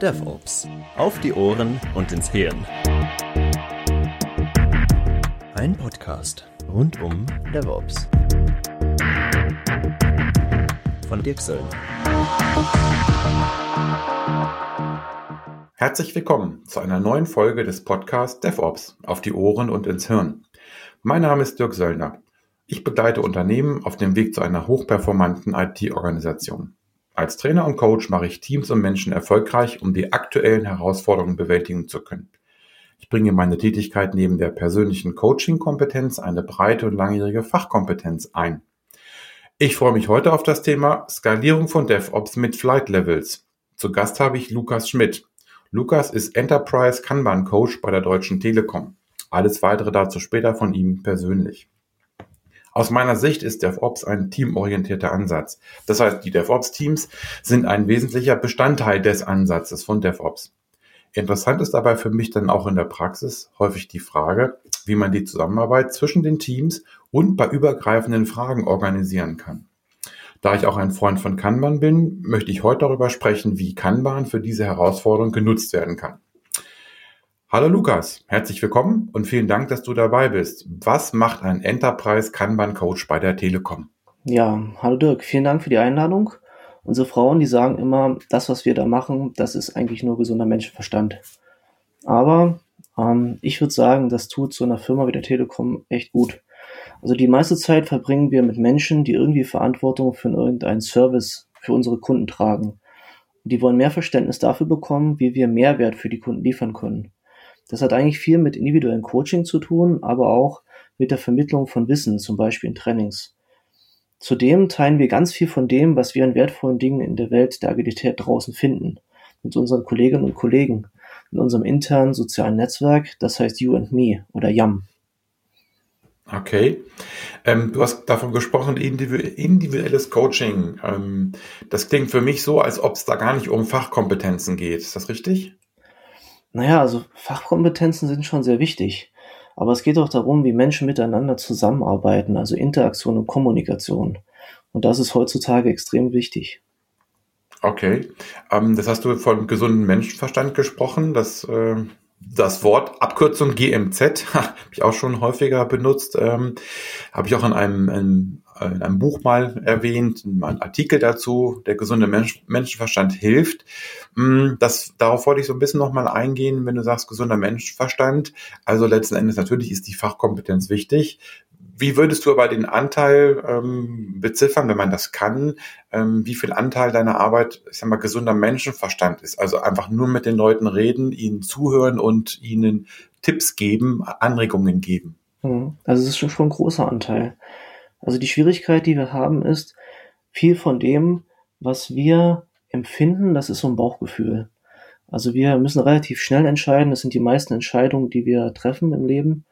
DevOps. Auf die Ohren und ins Hirn. Ein Podcast rund um DevOps. Von Dirk Söllner. Herzlich willkommen zu einer neuen Folge des Podcasts DevOps auf die Ohren und ins Hirn. Mein Name ist Dirk Söllner. Ich begleite Unternehmen auf dem Weg zu einer hochperformanten IT-Organisation. Als Trainer und Coach mache ich Teams und Menschen erfolgreich, um die aktuellen Herausforderungen bewältigen zu können. Ich bringe meine Tätigkeit neben der persönlichen Coaching-Kompetenz eine breite und langjährige Fachkompetenz ein. Ich freue mich heute auf das Thema Skalierung von DevOps mit Flight Levels. Zu Gast habe ich Lukas Schmidt. Lukas ist Enterprise Kanban Coach bei der Deutschen Telekom. Alles weitere dazu später von ihm persönlich. Aus meiner Sicht ist DevOps ein teamorientierter Ansatz. Das heißt, die DevOps-Teams sind ein wesentlicher Bestandteil des Ansatzes von DevOps. Interessant ist dabei für mich dann auch in der Praxis häufig die Frage, wie man die Zusammenarbeit zwischen den Teams und bei übergreifenden Fragen organisieren kann. Da ich auch ein Freund von Kanban bin, möchte ich heute darüber sprechen, wie Kanban für diese Herausforderung genutzt werden kann. Hallo Lukas, herzlich willkommen und vielen Dank, dass du dabei bist. Was macht ein Enterprise Kanban Coach bei der Telekom? Ja, hallo Dirk, vielen Dank für die Einladung. Unsere Frauen, die sagen immer, das, was wir da machen, das ist eigentlich nur gesunder Menschenverstand. Aber ähm, ich würde sagen, das tut so einer Firma wie der Telekom echt gut. Also die meiste Zeit verbringen wir mit Menschen, die irgendwie Verantwortung für irgendeinen Service für unsere Kunden tragen. Die wollen mehr Verständnis dafür bekommen, wie wir Mehrwert für die Kunden liefern können. Das hat eigentlich viel mit individuellem Coaching zu tun, aber auch mit der Vermittlung von Wissen, zum Beispiel in Trainings. Zudem teilen wir ganz viel von dem, was wir an wertvollen Dingen in der Welt der Agilität draußen finden, mit unseren Kolleginnen und Kollegen, in unserem internen sozialen Netzwerk, das heißt You and Me oder YAM. Okay. Ähm, du hast davon gesprochen, individuelles Coaching. Ähm, das klingt für mich so, als ob es da gar nicht um Fachkompetenzen geht. Ist das richtig? Naja, also Fachkompetenzen sind schon sehr wichtig. Aber es geht auch darum, wie Menschen miteinander zusammenarbeiten, also Interaktion und Kommunikation. Und das ist heutzutage extrem wichtig. Okay. Ähm, das hast du von gesundem Menschenverstand gesprochen. Das äh, das Wort Abkürzung GMZ habe ich auch schon häufiger benutzt, ähm, habe ich auch in einem, in, in einem Buch mal erwähnt, ein Artikel dazu, der gesunde Mensch, Menschenverstand hilft. Mm, das, darauf wollte ich so ein bisschen nochmal eingehen, wenn du sagst gesunder Menschenverstand. Also letzten Endes natürlich ist die Fachkompetenz wichtig. Wie würdest du aber den Anteil ähm, beziffern, wenn man das kann, ähm, wie viel Anteil deiner Arbeit, ich sag mal, gesunder Menschenverstand ist? Also einfach nur mit den Leuten reden, ihnen zuhören und ihnen Tipps geben, Anregungen geben. Hm. Also es ist schon ein großer Anteil. Also die Schwierigkeit, die wir haben, ist, viel von dem, was wir empfinden, das ist so ein Bauchgefühl. Also wir müssen relativ schnell entscheiden. Das sind die meisten Entscheidungen, die wir treffen im Leben.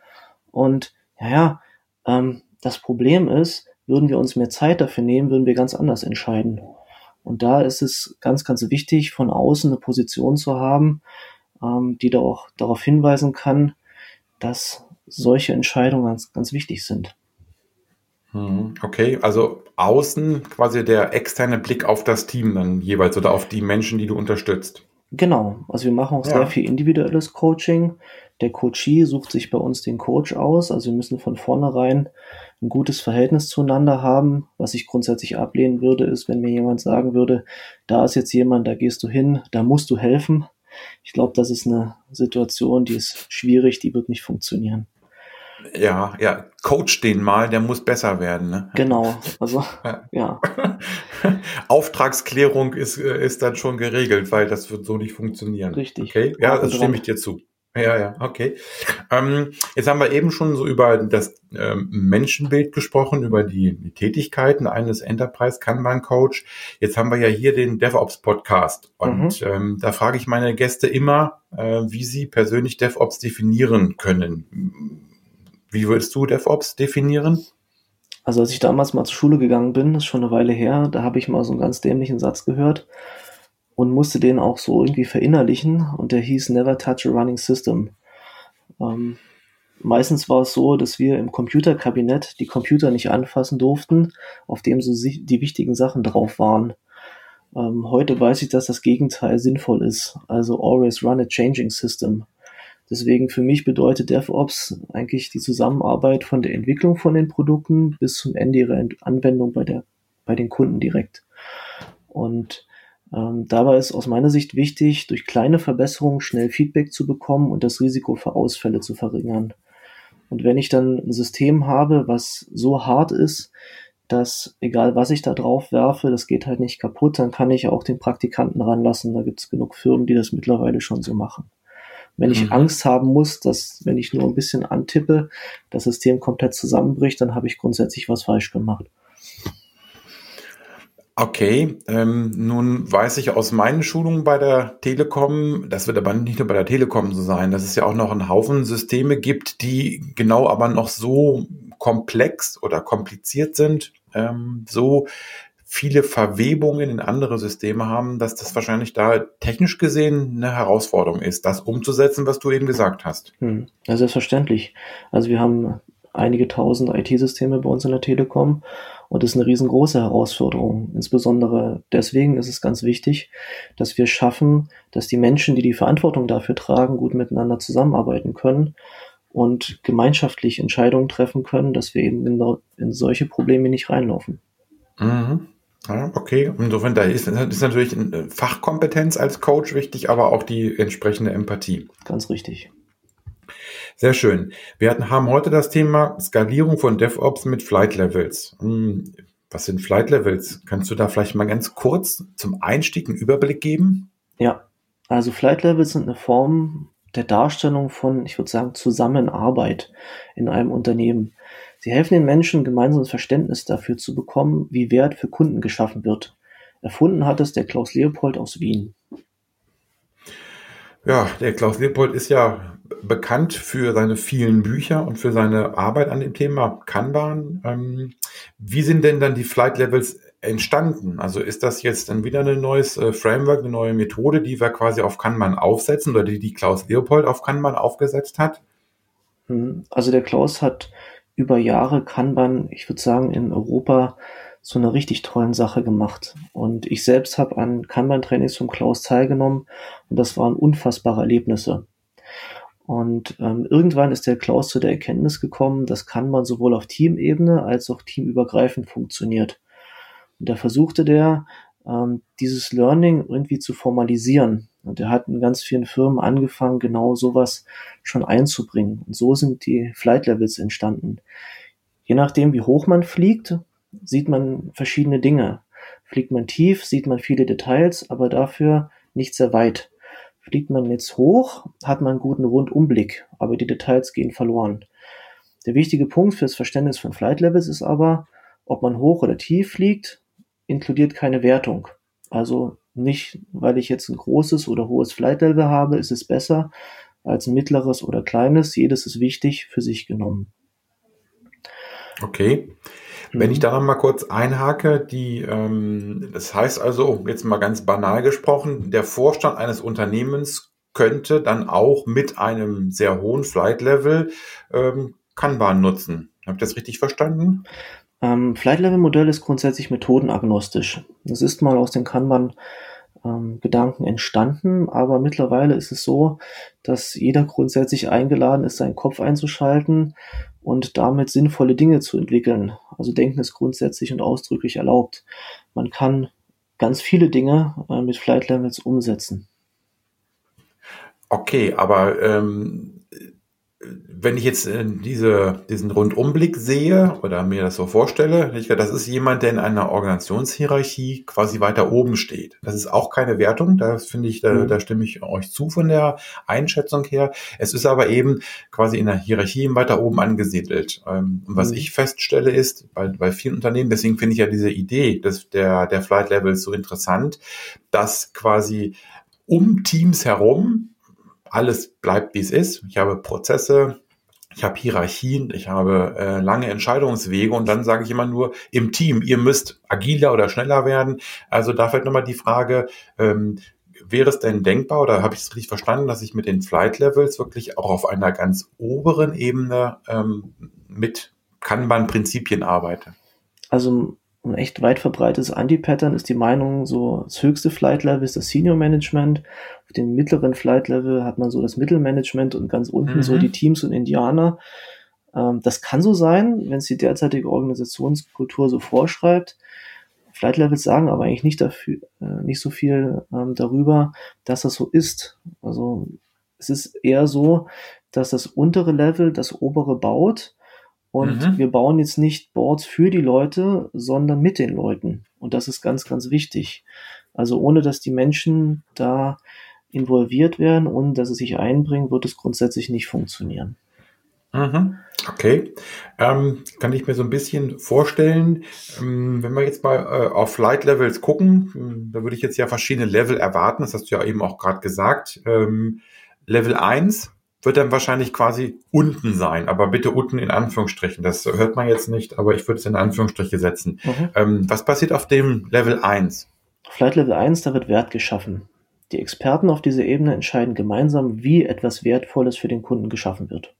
Und ja, ja, ähm, das Problem ist, würden wir uns mehr Zeit dafür nehmen, würden wir ganz anders entscheiden. Und da ist es ganz, ganz wichtig, von außen eine Position zu haben, ähm, die da auch darauf hinweisen kann, dass solche Entscheidungen ganz, ganz wichtig sind. Mhm. Okay, also außen quasi der externe Blick auf das Team dann jeweils oder auf die Menschen, die du unterstützt. Genau, also wir machen auch ja. sehr viel individuelles Coaching. Der Coachee sucht sich bei uns den Coach aus. Also wir müssen von vornherein ein gutes Verhältnis zueinander haben. Was ich grundsätzlich ablehnen würde, ist, wenn mir jemand sagen würde, da ist jetzt jemand, da gehst du hin, da musst du helfen. Ich glaube, das ist eine Situation, die ist schwierig, die wird nicht funktionieren. Ja, ja, coach den mal, der muss besser werden. Ne? Genau, also ja. Auftragsklärung ist, äh, ist dann schon geregelt, weil das wird so nicht funktionieren. Richtig. Okay, ja, das stimme ich dir zu. Ja, ja, okay. Ähm, jetzt haben wir eben schon so über das ähm, Menschenbild gesprochen, über die, die Tätigkeiten eines Enterprise Kanban Coach. Jetzt haben wir ja hier den DevOps Podcast und mhm. ähm, da frage ich meine Gäste immer, äh, wie sie persönlich DevOps definieren können. Wie würdest du DevOps definieren? Also als ich damals mal zur Schule gegangen bin, das ist schon eine Weile her, da habe ich mal so einen ganz dämlichen Satz gehört und musste den auch so irgendwie verinnerlichen und der hieß Never Touch a Running System. Ähm, meistens war es so, dass wir im Computerkabinett die Computer nicht anfassen durften, auf dem so die wichtigen Sachen drauf waren. Ähm, heute weiß ich, dass das Gegenteil sinnvoll ist. Also always run a changing system. Deswegen für mich bedeutet DevOps eigentlich die Zusammenarbeit von der Entwicklung von den Produkten bis zum Ende ihrer Anwendung bei, der, bei den Kunden direkt. Und ähm, dabei ist aus meiner Sicht wichtig, durch kleine Verbesserungen schnell Feedback zu bekommen und das Risiko für Ausfälle zu verringern. Und wenn ich dann ein System habe, was so hart ist, dass egal was ich da drauf werfe, das geht halt nicht kaputt, dann kann ich auch den Praktikanten ranlassen. Da gibt es genug Firmen, die das mittlerweile schon so machen. Wenn ich mhm. Angst haben muss, dass wenn ich nur ein bisschen antippe, das System komplett zusammenbricht, dann habe ich grundsätzlich was falsch gemacht. Okay, ähm, nun weiß ich aus meinen Schulungen bei der Telekom, das wird aber nicht nur bei der Telekom so sein, dass es ja auch noch einen Haufen Systeme gibt, die genau aber noch so komplex oder kompliziert sind, ähm, so viele Verwebungen in andere Systeme haben, dass das wahrscheinlich da technisch gesehen eine Herausforderung ist, das umzusetzen, was du eben gesagt hast. Hm, ja, selbstverständlich. Also wir haben einige tausend IT-Systeme bei uns in der Telekom und das ist eine riesengroße Herausforderung. Insbesondere deswegen ist es ganz wichtig, dass wir schaffen, dass die Menschen, die die Verantwortung dafür tragen, gut miteinander zusammenarbeiten können und gemeinschaftlich Entscheidungen treffen können, dass wir eben in, in solche Probleme nicht reinlaufen. Mhm. Ja, okay, insofern da ist, ist natürlich Fachkompetenz als Coach wichtig, aber auch die entsprechende Empathie. Ganz richtig. Sehr schön. Wir haben heute das Thema Skalierung von DevOps mit Flight Levels. Hm, was sind Flight Levels? Kannst du da vielleicht mal ganz kurz zum Einstieg einen Überblick geben? Ja, also Flight Levels sind eine Form der Darstellung von, ich würde sagen, Zusammenarbeit in einem Unternehmen. Sie helfen den Menschen, gemeinsames Verständnis dafür zu bekommen, wie Wert für Kunden geschaffen wird. Erfunden hat es der Klaus Leopold aus Wien. Ja, der Klaus Leopold ist ja bekannt für seine vielen Bücher und für seine Arbeit an dem Thema Kanban. Ähm, wie sind denn dann die Flight Levels entstanden? Also ist das jetzt dann wieder ein neues äh, Framework, eine neue Methode, die wir quasi auf Kanban aufsetzen oder die, die Klaus Leopold auf Kanban aufgesetzt hat? Hm, also der Klaus hat über Jahre Kanban, ich würde sagen, in Europa zu einer richtig tollen Sache gemacht. Und ich selbst habe an Kanban-Trainings vom Klaus teilgenommen und das waren unfassbare Erlebnisse. Und ähm, irgendwann ist der Klaus zu der Erkenntnis gekommen, dass Kanban sowohl auf Teamebene als auch teamübergreifend funktioniert. Und da versuchte der, ähm, dieses Learning irgendwie zu formalisieren. Und er hat in ganz vielen Firmen angefangen, genau sowas schon einzubringen. Und so sind die Flight Levels entstanden. Je nachdem, wie hoch man fliegt, sieht man verschiedene Dinge. Fliegt man tief, sieht man viele Details, aber dafür nicht sehr weit. Fliegt man jetzt hoch, hat man einen guten Rundumblick, aber die Details gehen verloren. Der wichtige Punkt fürs Verständnis von Flight Levels ist aber, ob man hoch oder tief fliegt, inkludiert keine Wertung. Also nicht, weil ich jetzt ein großes oder hohes Flight Level habe, ist es besser als ein mittleres oder kleines. Jedes ist wichtig für sich genommen. Okay. Wenn ich mhm. da noch mal kurz einhake, die, ähm, das heißt also, jetzt mal ganz banal gesprochen, der Vorstand eines Unternehmens könnte dann auch mit einem sehr hohen Flight Level ähm, Kanban nutzen. Habe ich das richtig verstanden? Ähm, Flight Level Modell ist grundsätzlich methodenagnostisch. Das ist mal aus den Kanban ähm, Gedanken entstanden, aber mittlerweile ist es so, dass jeder grundsätzlich eingeladen ist, seinen Kopf einzuschalten und damit sinnvolle Dinge zu entwickeln. Also Denken ist grundsätzlich und ausdrücklich erlaubt. Man kann ganz viele Dinge äh, mit Flight Levels umsetzen. Okay, aber ähm, wenn ich jetzt äh, diese, diesen Rundumblick sehe oder mir das so vorstelle, das ist jemand, der in einer Organisationshierarchie quasi weiter oben steht. Das ist auch keine Wertung, da finde ich, da, mhm. da stimme ich euch zu von der Einschätzung her. Es ist aber eben quasi in der Hierarchie weiter oben angesiedelt. Ähm, und was mhm. ich feststelle ist, bei, bei vielen Unternehmen, deswegen finde ich ja diese Idee des, der, der Flight Levels so interessant, dass quasi um Teams herum alles bleibt, wie es ist. Ich habe Prozesse, ich habe Hierarchien, ich habe äh, lange Entscheidungswege und dann sage ich immer nur im Team, ihr müsst agiler oder schneller werden. Also da fällt nochmal die Frage, ähm, wäre es denn denkbar oder habe ich es richtig verstanden, dass ich mit den Flight Levels wirklich auch auf einer ganz oberen Ebene ähm, mit Kanban-Prinzipien arbeite? Also ein echt weit verbreitetes Anti-Pattern ist die Meinung, so das höchste Flight-Level ist das Senior Management. Auf dem mittleren Flight-Level hat man so das Mittelmanagement und ganz unten mhm. so die Teams und Indianer. Ähm, das kann so sein, wenn es die derzeitige Organisationskultur so vorschreibt. Flight Levels sagen aber eigentlich nicht dafür, äh, nicht so viel ähm, darüber, dass das so ist. Also es ist eher so, dass das untere Level das obere baut und mhm. wir bauen jetzt nicht Boards für die Leute, sondern mit den Leuten. Und das ist ganz, ganz wichtig. Also ohne dass die Menschen da involviert werden und dass sie sich einbringen, wird es grundsätzlich nicht funktionieren. Mhm. Okay, ähm, kann ich mir so ein bisschen vorstellen, ähm, wenn wir jetzt mal äh, auf Flight Levels gucken, äh, da würde ich jetzt ja verschiedene Level erwarten, das hast du ja eben auch gerade gesagt. Ähm, Level 1 wird dann wahrscheinlich quasi unten sein, aber bitte unten in Anführungsstrichen. Das hört man jetzt nicht, aber ich würde es in Anführungsstriche setzen. Mhm. Ähm, was passiert auf dem Level 1? Flight Level 1, da wird Wert geschaffen. Die Experten auf dieser Ebene entscheiden gemeinsam, wie etwas Wertvolles für den Kunden geschaffen wird.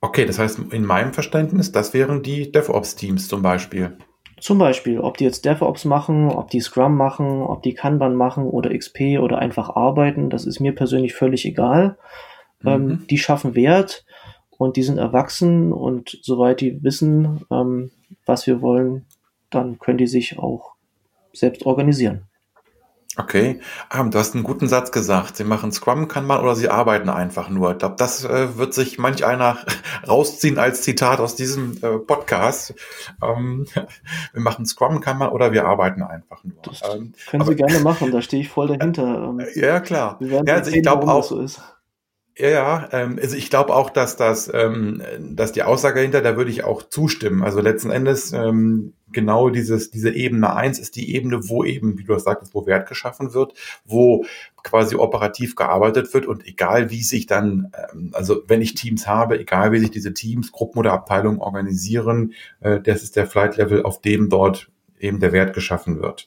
Okay, das heißt, in meinem Verständnis, das wären die DevOps-Teams zum Beispiel. Zum Beispiel, ob die jetzt DevOps machen, ob die Scrum machen, ob die Kanban machen oder XP oder einfach arbeiten, das ist mir persönlich völlig egal. Ähm, mhm. Ähm, die schaffen Wert und die sind erwachsen und soweit die wissen, ähm, was wir wollen, dann können die sich auch selbst organisieren. Okay, ah, du hast einen guten Satz gesagt. Sie machen Scrum, kann man, oder sie arbeiten einfach nur. Ich glaube, das äh, wird sich manch einer rausziehen als Zitat aus diesem äh, Podcast. Ähm, wir machen Scrum, kann man, oder wir arbeiten einfach nur. Das ähm, können aber, Sie gerne machen, da stehe ich voll dahinter. Ähm, ja, klar. Ja, also ich glaube auch. So ist. Ja, ja, ähm, also ich glaube auch, dass das, ähm, dass die Aussage dahinter, da würde ich auch zustimmen. Also letzten Endes ähm, genau dieses, diese Ebene eins ist die Ebene, wo eben, wie du das sagtest, wo Wert geschaffen wird, wo quasi operativ gearbeitet wird und egal wie sich dann, ähm, also wenn ich Teams habe, egal wie sich diese Teams, Gruppen oder Abteilungen organisieren, äh, das ist der Flight Level, auf dem dort eben der Wert geschaffen wird.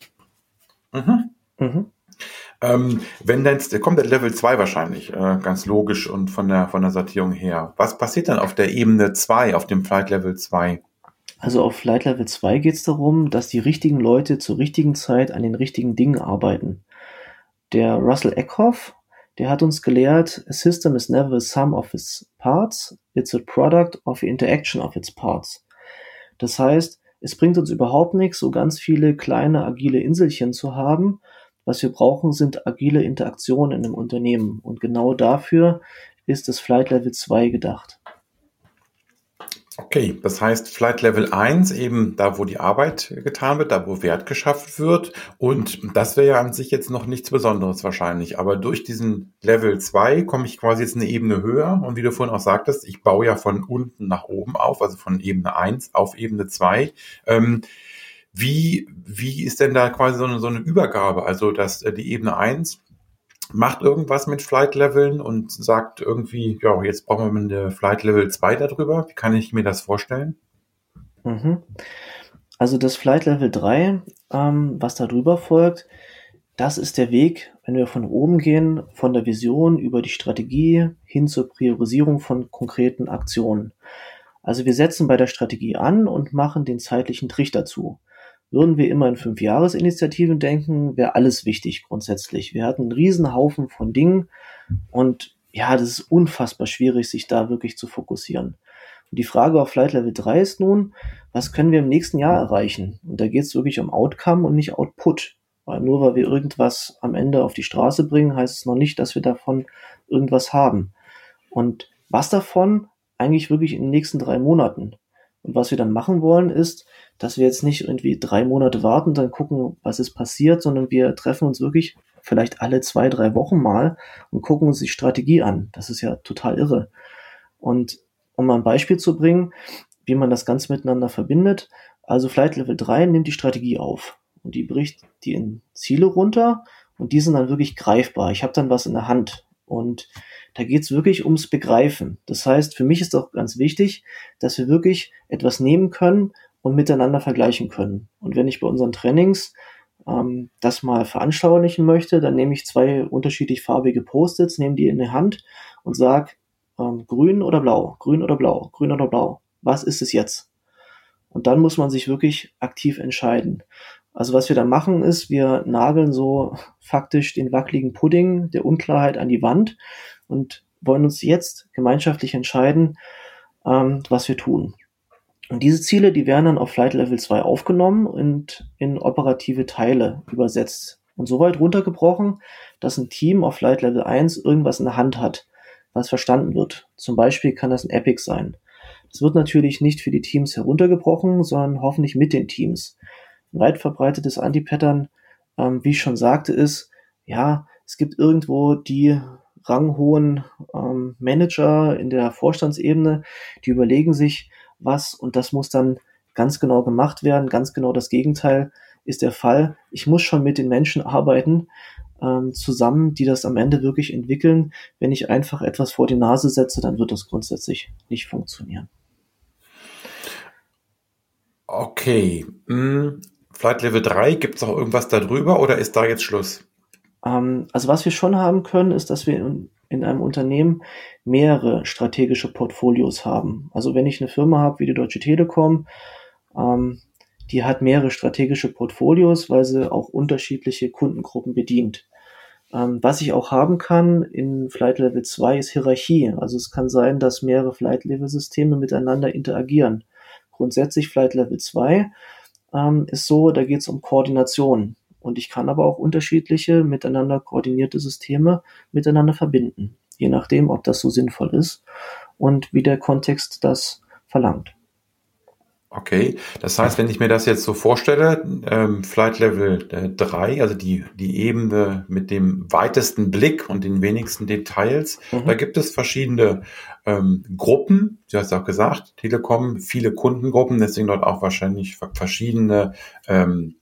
Mhm. Mhm. Ähm, wenn dann, kommt der Level 2 wahrscheinlich, äh, ganz logisch und von der, von der Sortierung her. Was passiert dann auf der Ebene 2, auf dem Flight Level 2? Also auf Flight Level 2 geht es darum, dass die richtigen Leute zur richtigen Zeit an den richtigen Dingen arbeiten. Der Russell Eckhoff, der hat uns gelehrt, a system is never a sum of its parts, it's a product of the interaction of its parts. Das heißt, es bringt uns überhaupt nichts, so ganz viele kleine agile Inselchen zu haben, was wir brauchen, sind agile Interaktionen in einem Unternehmen. Und genau dafür ist das Flight Level 2 gedacht. Okay, das heißt Flight Level 1 eben da, wo die Arbeit getan wird, da wo Wert geschafft wird. Und das wäre ja an sich jetzt noch nichts Besonderes wahrscheinlich. Aber durch diesen Level 2 komme ich quasi jetzt eine Ebene höher. Und wie du vorhin auch sagtest, ich baue ja von unten nach oben auf, also von Ebene 1 auf Ebene 2. Ähm, wie, wie ist denn da quasi so eine, so eine Übergabe? Also, dass äh, die Ebene 1 macht irgendwas mit Flight Leveln und sagt irgendwie, ja, jetzt brauchen wir eine Flight Level 2 darüber. Wie kann ich mir das vorstellen? Mhm. Also das Flight Level 3, ähm, was da drüber folgt, das ist der Weg, wenn wir von oben gehen, von der Vision über die Strategie hin zur Priorisierung von konkreten Aktionen. Also wir setzen bei der Strategie an und machen den zeitlichen Trichter zu. Würden wir immer in Fünfjahresinitiativen denken, wäre alles wichtig grundsätzlich. Wir hatten einen riesen Haufen von Dingen und ja, das ist unfassbar schwierig, sich da wirklich zu fokussieren. Und die Frage auf Flight Level 3 ist nun, was können wir im nächsten Jahr erreichen? Und da geht es wirklich um Outcome und nicht Output. Weil nur weil wir irgendwas am Ende auf die Straße bringen, heißt es noch nicht, dass wir davon irgendwas haben. Und was davon eigentlich wirklich in den nächsten drei Monaten? Und was wir dann machen wollen, ist, dass wir jetzt nicht irgendwie drei Monate warten, dann gucken, was ist passiert, sondern wir treffen uns wirklich vielleicht alle zwei, drei Wochen mal und gucken uns die Strategie an. Das ist ja total irre. Und um mal ein Beispiel zu bringen, wie man das Ganze miteinander verbindet, also Flight Level 3 nimmt die Strategie auf und die bricht die in Ziele runter und die sind dann wirklich greifbar. Ich habe dann was in der Hand und da geht es wirklich ums Begreifen. Das heißt, für mich ist auch ganz wichtig, dass wir wirklich etwas nehmen können und miteinander vergleichen können. Und wenn ich bei unseren Trainings ähm, das mal veranschaulichen möchte, dann nehme ich zwei unterschiedlich farbige Post-its, nehme die in die Hand und sage ähm, grün oder blau, grün oder blau, grün oder blau. Was ist es jetzt? Und dann muss man sich wirklich aktiv entscheiden. Also was wir da machen ist, wir nageln so faktisch den wackeligen Pudding der Unklarheit an die Wand und wollen uns jetzt gemeinschaftlich entscheiden, ähm, was wir tun. Und diese Ziele, die werden dann auf Flight Level 2 aufgenommen und in operative Teile übersetzt und so weit runtergebrochen, dass ein Team auf Flight Level 1 irgendwas in der Hand hat, was verstanden wird. Zum Beispiel kann das ein Epic sein. Das wird natürlich nicht für die Teams heruntergebrochen, sondern hoffentlich mit den Teams. Ein weit verbreitetes Anti-Pattern, ähm, wie ich schon sagte, ist, ja, es gibt irgendwo die ranghohen ähm, Manager in der Vorstandsebene, die überlegen sich was und das muss dann ganz genau gemacht werden. Ganz genau das Gegenteil ist der Fall. Ich muss schon mit den Menschen arbeiten ähm, zusammen, die das am Ende wirklich entwickeln. Wenn ich einfach etwas vor die Nase setze, dann wird das grundsätzlich nicht funktionieren. Okay. Hm. Flight Level 3, gibt es auch irgendwas darüber oder ist da jetzt Schluss? Ähm, also was wir schon haben können, ist, dass wir in, in, einem Unternehmen mehrere strategische Portfolios haben. Also wenn ich eine Firma habe wie die Deutsche Telekom, ähm, die hat mehrere strategische Portfolios, weil sie auch unterschiedliche Kundengruppen bedient. Ähm, was ich auch haben kann in Flight Level 2 ist Hierarchie. Also es kann sein, dass mehrere Flight Level Systeme miteinander interagieren. Grundsätzlich Flight Level 2 ähm, ist so, da geht es um Koordination. Und ich kann aber auch unterschiedliche miteinander koordinierte Systeme miteinander verbinden, je nachdem, ob das so sinnvoll ist und wie der Kontext das verlangt. Okay, das heißt, wenn ich mir das jetzt so vorstelle, ähm, Flight Level 3, äh, also die, die Ebene mit dem weitesten Blick und den wenigsten Details, mhm. da gibt es verschiedene ähm, Gruppen, du hast auch gesagt, Telekom, viele Kundengruppen, deswegen dort auch wahrscheinlich verschiedene ähm,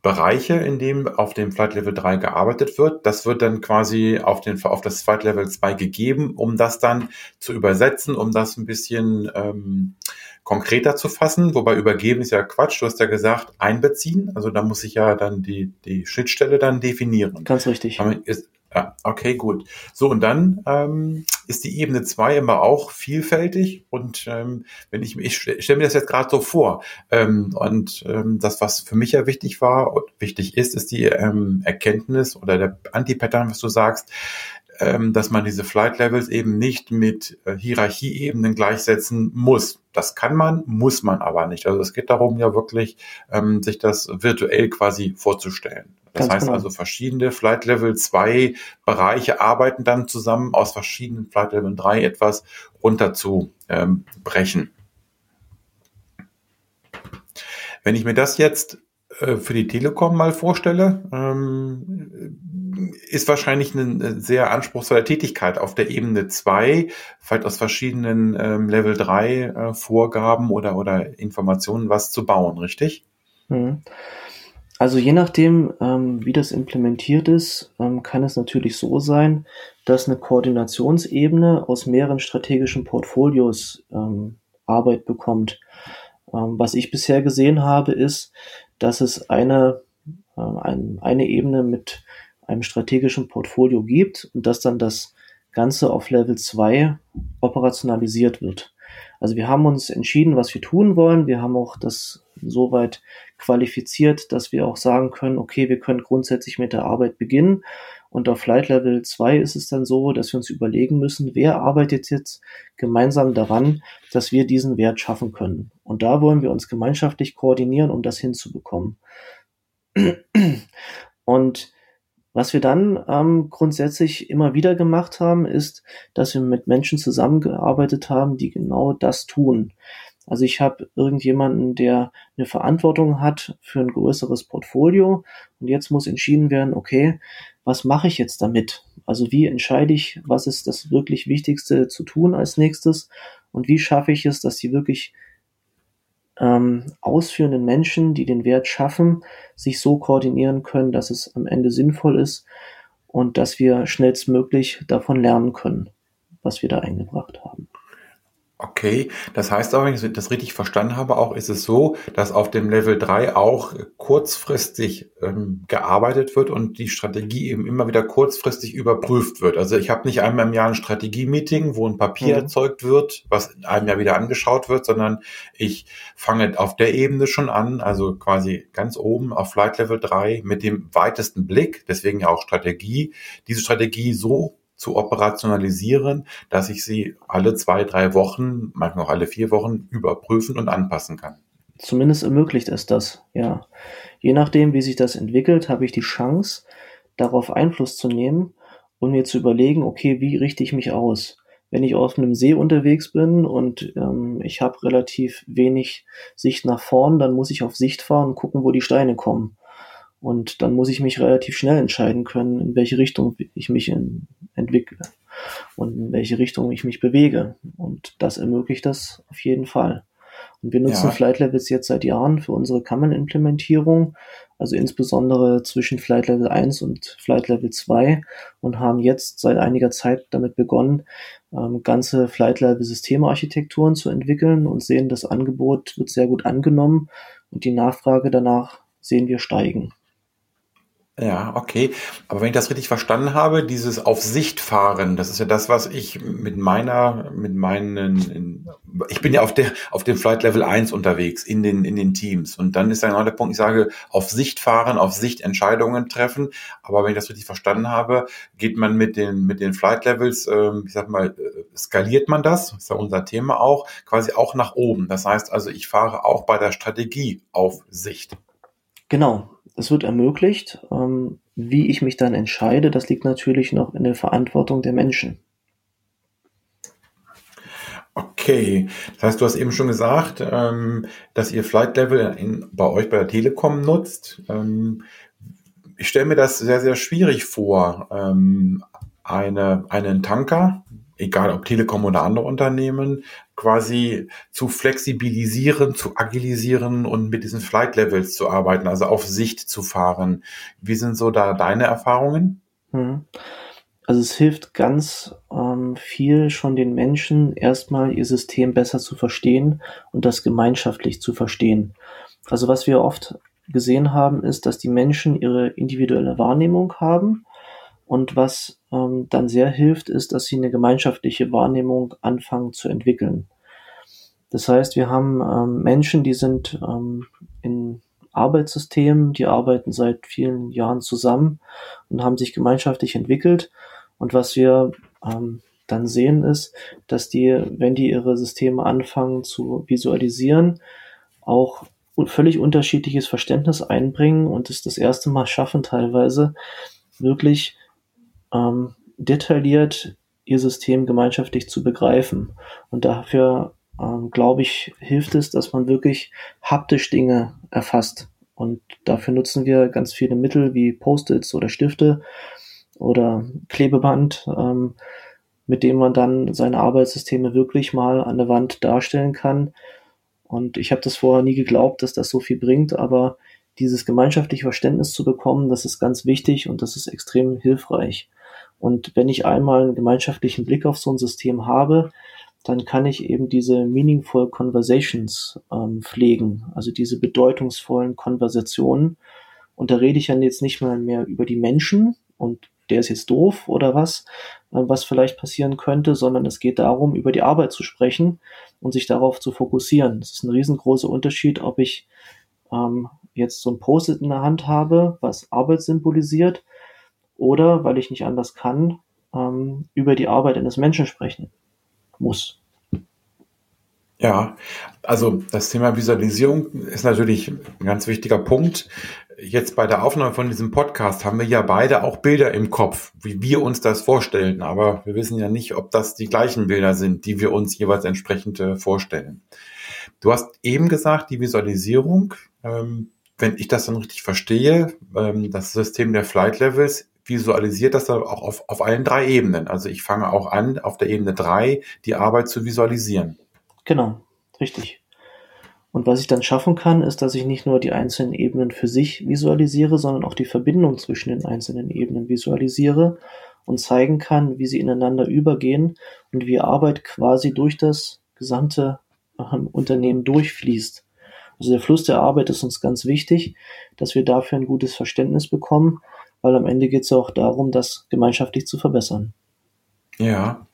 Bereiche, in dem auf dem Flight Level 3 gearbeitet wird. Das wird dann quasi auf, den, auf das Flight Level 2 gegeben, um das dann zu übersetzen, um das ein bisschen ähm, konkreter zu fassen, wobei übergeben ist ja Quatsch, du hast ja gesagt, einbeziehen, also da muss ich ja dann die, die Schnittstelle dann definieren. Ganz richtig. Ist, ja, okay, gut. So, und dann ähm, ist die Ebene 2 immer auch vielfältig und ähm, wenn ich, ich stelle mir das jetzt gerade so vor ähm, und ähm, das, was für mich ja wichtig war und wichtig ist, ist die ähm, Erkenntnis oder der Anti-Pattern, was du sagst, dass man diese Flight Levels eben nicht mit äh, Hierarchieebenen gleichsetzen muss. Das kann man, muss man aber nicht. Also es geht darum, ja wirklich, ähm, sich das virtuell quasi vorzustellen. Das Ganz heißt genau. also, verschiedene Flight Level 2 Bereiche arbeiten dann zusammen, aus verschiedenen Flight Level 3 etwas runterzubrechen. Ähm, Wenn ich mir das jetzt äh, für die Telekom mal vorstelle, ähm, ist wahrscheinlich eine sehr anspruchsvolle Tätigkeit auf der Ebene 2, vielleicht aus verschiedenen ähm, Level 3 äh, Vorgaben oder, oder Informationen was zu bauen, richtig? Mhm. Also je nachdem, ähm, wie das implementiert ist, ähm, kann es natürlich so sein, dass eine Koordinationsebene aus mehreren strategischen Portfolios ähm, Arbeit bekommt. Ähm, was ich bisher gesehen habe, ist, dass es eine, äh, ein, eine Ebene mit einem strategischen Portfolio gibt und dass dann das Ganze auf Level 2 operationalisiert wird. Also wir haben uns entschieden, was wir tun wollen. Wir haben auch das soweit qualifiziert, dass wir auch sagen können, okay, wir können grundsätzlich mit der Arbeit beginnen. Und auf Flight Level 2 ist es dann so, dass wir uns überlegen müssen, wer arbeitet jetzt gemeinsam daran, dass wir diesen Wert schaffen können. Und da wollen wir uns gemeinschaftlich koordinieren, um das hinzubekommen. Und was wir dann ähm, grundsätzlich immer wieder gemacht haben, ist, dass wir mit Menschen zusammengearbeitet haben, die genau das tun. Also ich habe irgendjemanden, der eine Verantwortung hat für ein größeres Portfolio und jetzt muss entschieden werden, okay, was mache ich jetzt damit? Also wie entscheide ich, was ist das wirklich Wichtigste zu tun als nächstes und wie schaffe ich es, dass die wirklich ähm, ausführenden Menschen, die den Wert schaffen, sich so koordinieren können, dass es am Ende sinnvoll ist und dass wir schnellstmöglich davon lernen können, was wir da eingebracht haben. Okay, das heißt aber, wenn ich das richtig verstanden habe, auch ist es so, dass auf dem Level 3 auch kurzfristig ähm, gearbeitet wird und die Strategie eben immer wieder kurzfristig überprüft wird. Also ich habe nicht einmal im Jahr ein Strategie-Meeting, wo ein Papier mhm. erzeugt wird, was in einem Jahr wieder angeschaut wird, sondern ich fange auf der Ebene schon an, also quasi ganz oben auf Flight Level 3 mit dem weitesten Blick, deswegen ja auch Strategie, diese Strategie so zu operationalisieren, dass ich sie alle zwei, drei Wochen, manchmal auch alle vier Wochen überprüfen und anpassen kann. Zumindest ermöglicht es das, ja. Je nachdem, wie sich das entwickelt, habe ich die Chance, darauf Einfluss zu nehmen und mir zu überlegen, okay, wie richte ich mich aus? Wenn ich auf einem See unterwegs bin und ähm, ich habe relativ wenig Sicht nach vorn, dann muss ich auf Sicht fahren und gucken, wo die Steine kommen. Und dann muss ich mich relativ schnell entscheiden können, in welche Richtung ich mich in, entwickle und in welche Richtung ich mich bewege. Und das ermöglicht das auf jeden Fall. Und wir nutzen ja. Flight Levels jetzt seit Jahren für unsere Kammern-Implementierung, also insbesondere zwischen Flight Level 1 und Flight Level 2 und haben jetzt seit einiger Zeit damit begonnen, ähm, ganze Flight Level Systemarchitekturen zu entwickeln und sehen, das Angebot wird sehr gut angenommen und die Nachfrage danach sehen wir steigen. Ja, okay. Aber wenn ich das richtig verstanden habe, dieses auf Sicht fahren, das ist ja das, was ich mit meiner, mit meinen, ich bin ja auf der, auf dem Flight Level 1 unterwegs, in den, in den Teams. Und dann ist ja genau der Punkt, ich sage, auf Sicht fahren, auf Sicht Entscheidungen treffen. Aber wenn ich das richtig verstanden habe, geht man mit den, mit den Flight Levels, ähm, ich sag mal, äh, skaliert man das, ist ja unser Thema auch, quasi auch nach oben. Das heißt also, ich fahre auch bei der Strategie auf Sicht. Genau, es wird ermöglicht. Ähm, wie ich mich dann entscheide, das liegt natürlich noch in der Verantwortung der Menschen. Okay, das heißt, du hast eben schon gesagt, ähm, dass ihr Flight Level in, bei euch bei der Telekom nutzt. Ähm, ich stelle mir das sehr, sehr schwierig vor, ähm, eine, einen Tanker, egal ob Telekom oder andere Unternehmen, quasi zu flexibilisieren, zu agilisieren und mit diesen Flight Levels zu arbeiten, also auf Sicht zu fahren. Wie sind so da deine Erfahrungen? Hm. Also es hilft ganz ähm, viel schon den Menschen erstmal ihr System besser zu verstehen und das gemeinschaftlich zu verstehen. Also was wir oft gesehen haben, ist, dass die Menschen ihre individuelle Wahrnehmung haben und was ähm, dann sehr hilft, ist, dass sie eine gemeinschaftliche Wahrnehmung anfangen zu entwickeln. Das heißt, wir haben ähm, Menschen, die sind ähm, in Arbeitssystemen, die arbeiten seit vielen Jahren zusammen und haben sich gemeinschaftlich entwickelt. Und was wir ähm, dann sehen ist, dass die, wenn die ihre Systeme anfangen zu visualisieren, auch völlig unterschiedliches Verständnis einbringen und es das erste Mal schaffen, teilweise wirklich ähm, detailliert ihr System gemeinschaftlich zu begreifen. Und dafür, ähm, glaube ich, hilft es, dass man wirklich haptisch Dinge erfasst. Und dafür nutzen wir ganz viele Mittel wie Post-its oder Stifte oder Klebeband, ähm, mit dem man dann seine Arbeitssysteme wirklich mal an der Wand darstellen kann. Und ich habe das vorher nie geglaubt, dass das so viel bringt, aber dieses gemeinschaftliche Verständnis zu bekommen, das ist ganz wichtig und das ist extrem hilfreich. Und wenn ich einmal einen gemeinschaftlichen Blick auf so ein System habe, dann kann ich eben diese meaningful conversations ähm, pflegen, also diese bedeutungsvollen Konversationen. Und da rede ich dann jetzt nicht mal mehr über die Menschen und der ist jetzt doof oder was, äh, was vielleicht passieren könnte, sondern es geht darum, über die Arbeit zu sprechen und sich darauf zu fokussieren. Es ist ein riesengroßer Unterschied, ob ich ähm, jetzt so ein Post-it in der Hand habe, was Arbeit symbolisiert, oder, weil ich nicht anders kann, ähm, über die Arbeit eines Menschen sprechen muss. Ja, also das Thema Visualisierung ist natürlich ein ganz wichtiger Punkt. Jetzt bei der Aufnahme von diesem Podcast haben wir ja beide auch Bilder im Kopf, wie wir uns das vorstellen. Aber wir wissen ja nicht, ob das die gleichen Bilder sind, die wir uns jeweils entsprechend äh, vorstellen. Du hast eben gesagt, die Visualisierung, ähm, wenn ich das dann richtig verstehe, ähm, das System der Flight Levels visualisiert das dann auch auf, auf allen drei Ebenen. Also ich fange auch an, auf der Ebene drei die Arbeit zu visualisieren. Genau, richtig. Und was ich dann schaffen kann, ist, dass ich nicht nur die einzelnen Ebenen für sich visualisiere, sondern auch die Verbindung zwischen den einzelnen Ebenen visualisiere und zeigen kann, wie sie ineinander übergehen und wie Arbeit quasi durch das gesamte ähm, Unternehmen durchfließt. Also der Fluss der Arbeit ist uns ganz wichtig, dass wir dafür ein gutes Verständnis bekommen, weil am Ende geht es auch darum, das gemeinschaftlich zu verbessern. Ja.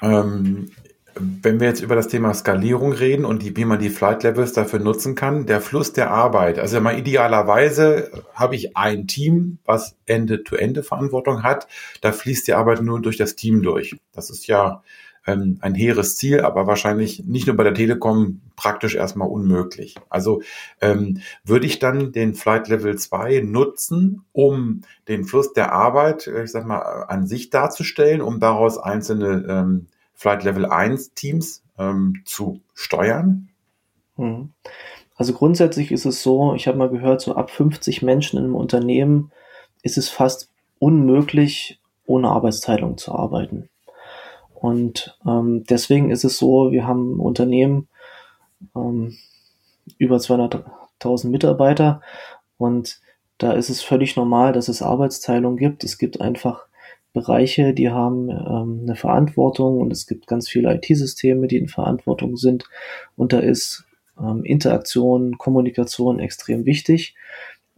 Ähm, wenn wir jetzt über das Thema Skalierung reden und die, wie man die Flight Levels dafür nutzen kann, der Fluss der Arbeit. Also mal idealerweise habe ich ein Team, was Ende-to-Ende-Verantwortung hat. Da fließt die Arbeit nur durch das Team durch. Das ist ja ähm, ein hehres Ziel, aber wahrscheinlich nicht nur bei der Telekom praktisch erstmal unmöglich. Also ähm, würde ich dann den Flight Level 2 nutzen, um den Fluss der Arbeit, äh, ich sag mal, an sich darzustellen, um daraus einzelne ähm, Flight Level 1 Teams ähm, zu steuern? Mhm. Also grundsätzlich ist es so, ich habe mal gehört, so ab 50 Menschen in einem Unternehmen ist es fast unmöglich, ohne Arbeitsteilung zu arbeiten. Und ähm, deswegen ist es so, wir haben Unternehmen ähm, über 200.000 Mitarbeiter und da ist es völlig normal, dass es Arbeitsteilung gibt. Es gibt einfach Bereiche, die haben ähm, eine Verantwortung und es gibt ganz viele IT-Systeme, die in Verantwortung sind. Und da ist ähm, Interaktion, Kommunikation extrem wichtig.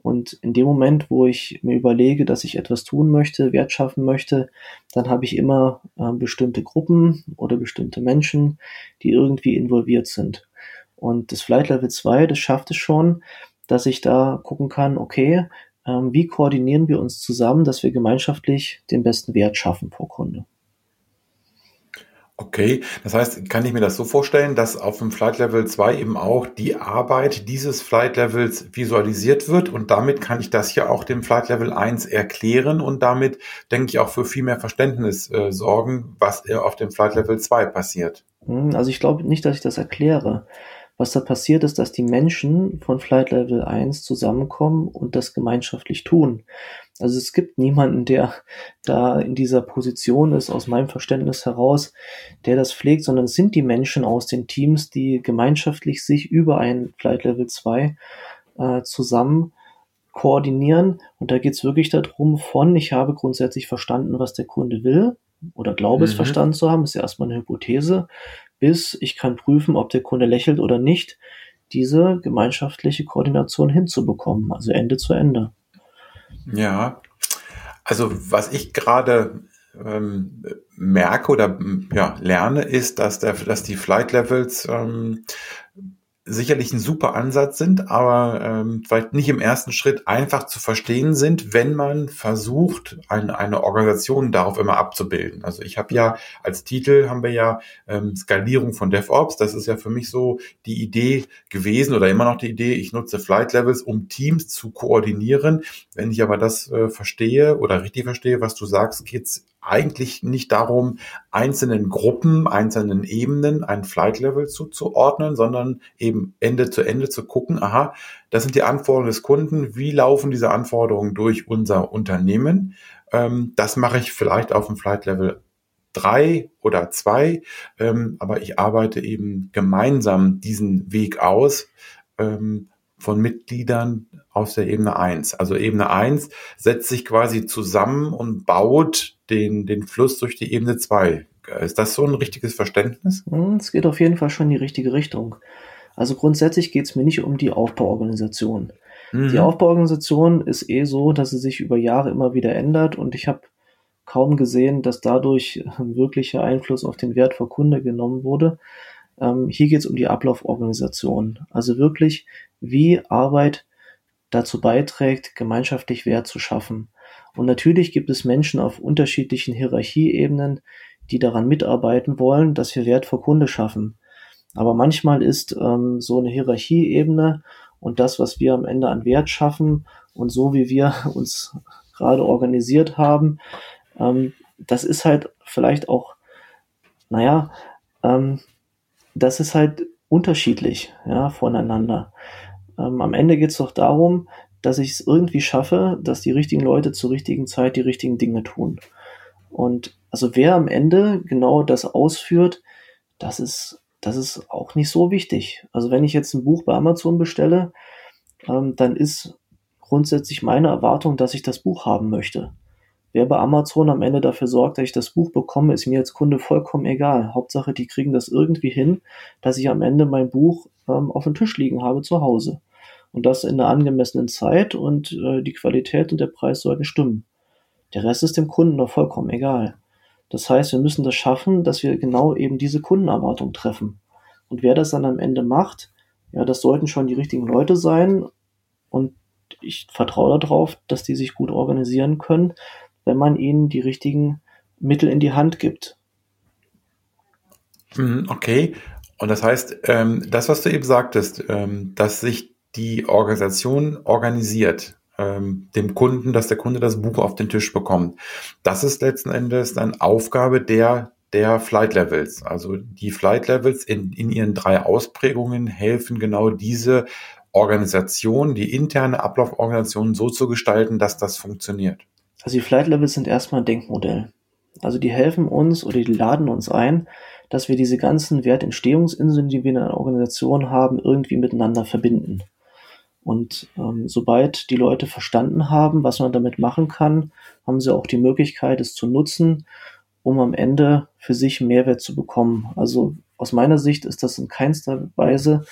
Und in dem Moment, wo ich mir überlege, dass ich etwas tun möchte, Wert schaffen möchte, dann habe ich immer äh, bestimmte Gruppen oder bestimmte Menschen, die irgendwie involviert sind. Und das Flight Level 2, das schafft es schon, dass ich da gucken kann, okay, ähm, wie koordinieren wir uns zusammen, dass wir gemeinschaftlich den besten Wert schaffen pro Kunde. Okay, das heißt, kann ich mir das so vorstellen, dass auf dem Flight Level 2 eben auch die Arbeit dieses Flight Levels visualisiert wird und damit kann ich das ja auch dem Flight Level 1 erklären und damit, denke ich, auch für viel mehr Verständnis äh, sorgen, was äh, auf dem Flight Level 2 passiert. Hm, also ich glaube nicht, dass ich das erkläre. Was da passiert ist, dass die Menschen von Flight Level 1 zusammenkommen und das gemeinschaftlich tun. Also es gibt niemanden, der da in dieser Position ist, aus meinem Verständnis heraus, der das pflegt, sondern es sind die Menschen aus den Teams, die gemeinschaftlich sich über ein Flight Level 2 äh, zusammen koordinieren. Und da geht es wirklich darum, von ich habe grundsätzlich verstanden, was der Kunde will oder glaube mhm. es verstanden zu haben, ist ja erstmal eine Hypothese, bis ich kann prüfen, ob der Kunde lächelt oder nicht, diese gemeinschaftliche Koordination hinzubekommen, also Ende zu Ende. Ja, also was ich gerade ähm, merke oder ja, lerne, ist, dass, der, dass die Flight Levels ähm, sicherlich ein super Ansatz sind, aber ähm, vielleicht nicht im ersten Schritt einfach zu verstehen sind, wenn man versucht, eine, eine Organisation darauf immer abzubilden. Also ich habe ja als Titel haben wir ja ähm, Skalierung von DevOps. Das ist ja für mich so die Idee gewesen oder immer noch die Idee, ich nutze Flight Levels, um Teams zu koordinieren. Wenn ich aber das äh, verstehe oder richtig verstehe, was du sagst, geht's eigentlich nicht darum, einzelnen Gruppen, einzelnen Ebenen ein Flight Level zuzuordnen, sondern eben Ende zu Ende zu gucken, aha, das sind die Anforderungen des Kunden, wie laufen diese Anforderungen durch unser Unternehmen? Ähm, das mache ich vielleicht auf dem Flight Level drei oder zwei, ähm, aber ich arbeite eben gemeinsam diesen Weg aus ähm, von Mitgliedern aus der Ebene 1. Also Ebene 1 setzt sich quasi zusammen und baut den, den Fluss durch die Ebene 2. Ist das so ein richtiges Verständnis? Hm, es geht auf jeden Fall schon in die richtige Richtung. Also grundsätzlich geht es mir nicht um die Aufbauorganisation. Mhm. Die Aufbauorganisation ist eh so, dass sie sich über Jahre immer wieder ändert und ich habe kaum gesehen, dass dadurch ein wirklicher Einfluss auf den Wert für Kunde genommen wurde. Ähm, hier geht es um die Ablauforganisation. Also wirklich, wie Arbeit dazu beiträgt, gemeinschaftlich Wert zu schaffen. Und natürlich gibt es Menschen auf unterschiedlichen Hierarchieebenen, die daran mitarbeiten wollen, dass wir Wert für Kunde schaffen. Aber manchmal ist ähm, so eine Hierarchieebene und das, was wir am Ende an Wert schaffen und so wie wir uns gerade organisiert haben, ähm, das ist halt vielleicht auch, naja, ähm, das ist halt unterschiedlich ja, voneinander. Ähm, am Ende geht es doch darum, dass ich es irgendwie schaffe, dass die richtigen Leute zur richtigen Zeit die richtigen Dinge tun. Und also wer am Ende genau das ausführt, das ist, das ist auch nicht so wichtig. Also wenn ich jetzt ein Buch bei Amazon bestelle, ähm, dann ist grundsätzlich meine Erwartung, dass ich das Buch haben möchte. Wer bei Amazon am Ende dafür sorgt, dass ich das Buch bekomme, ist mir als Kunde vollkommen egal. Hauptsache, die kriegen das irgendwie hin, dass ich am Ende mein Buch ähm, auf dem Tisch liegen habe zu Hause. Und das in einer angemessenen Zeit und äh, die Qualität und der Preis sollten stimmen. Der Rest ist dem Kunden doch vollkommen egal. Das heißt, wir müssen das schaffen, dass wir genau eben diese Kundenerwartung treffen. Und wer das dann am Ende macht, ja, das sollten schon die richtigen Leute sein. Und ich vertraue darauf, dass die sich gut organisieren können wenn man ihnen die richtigen Mittel in die Hand gibt. Mhm, okay. Und das heißt, ähm, das, was du eben sagtest, ähm, dass sich die Organisation organisiert, ähm, dem Kunden, dass der Kunde das Buch auf den Tisch bekommt, das ist letzten Endes dann Aufgabe der der Flight Levels. Also die Flight Levels in, in ihren drei Ausprägungen helfen genau diese Organisation, die interne Ablauforganisation so zu gestalten, dass das funktioniert. Also die Flight Levels sind erstmal ein Denkmodell. Also die helfen uns oder die laden uns ein, dass wir diese ganzen Wertentstehungsinseln, die wir in einer Organisation haben, irgendwie miteinander verbinden. Und ähm, sobald die Leute verstanden haben, was man damit machen kann, haben sie auch die Möglichkeit, es zu nutzen, um am Ende für sich Mehrwert zu bekommen. Also aus meiner Sicht ist das in keinster Weise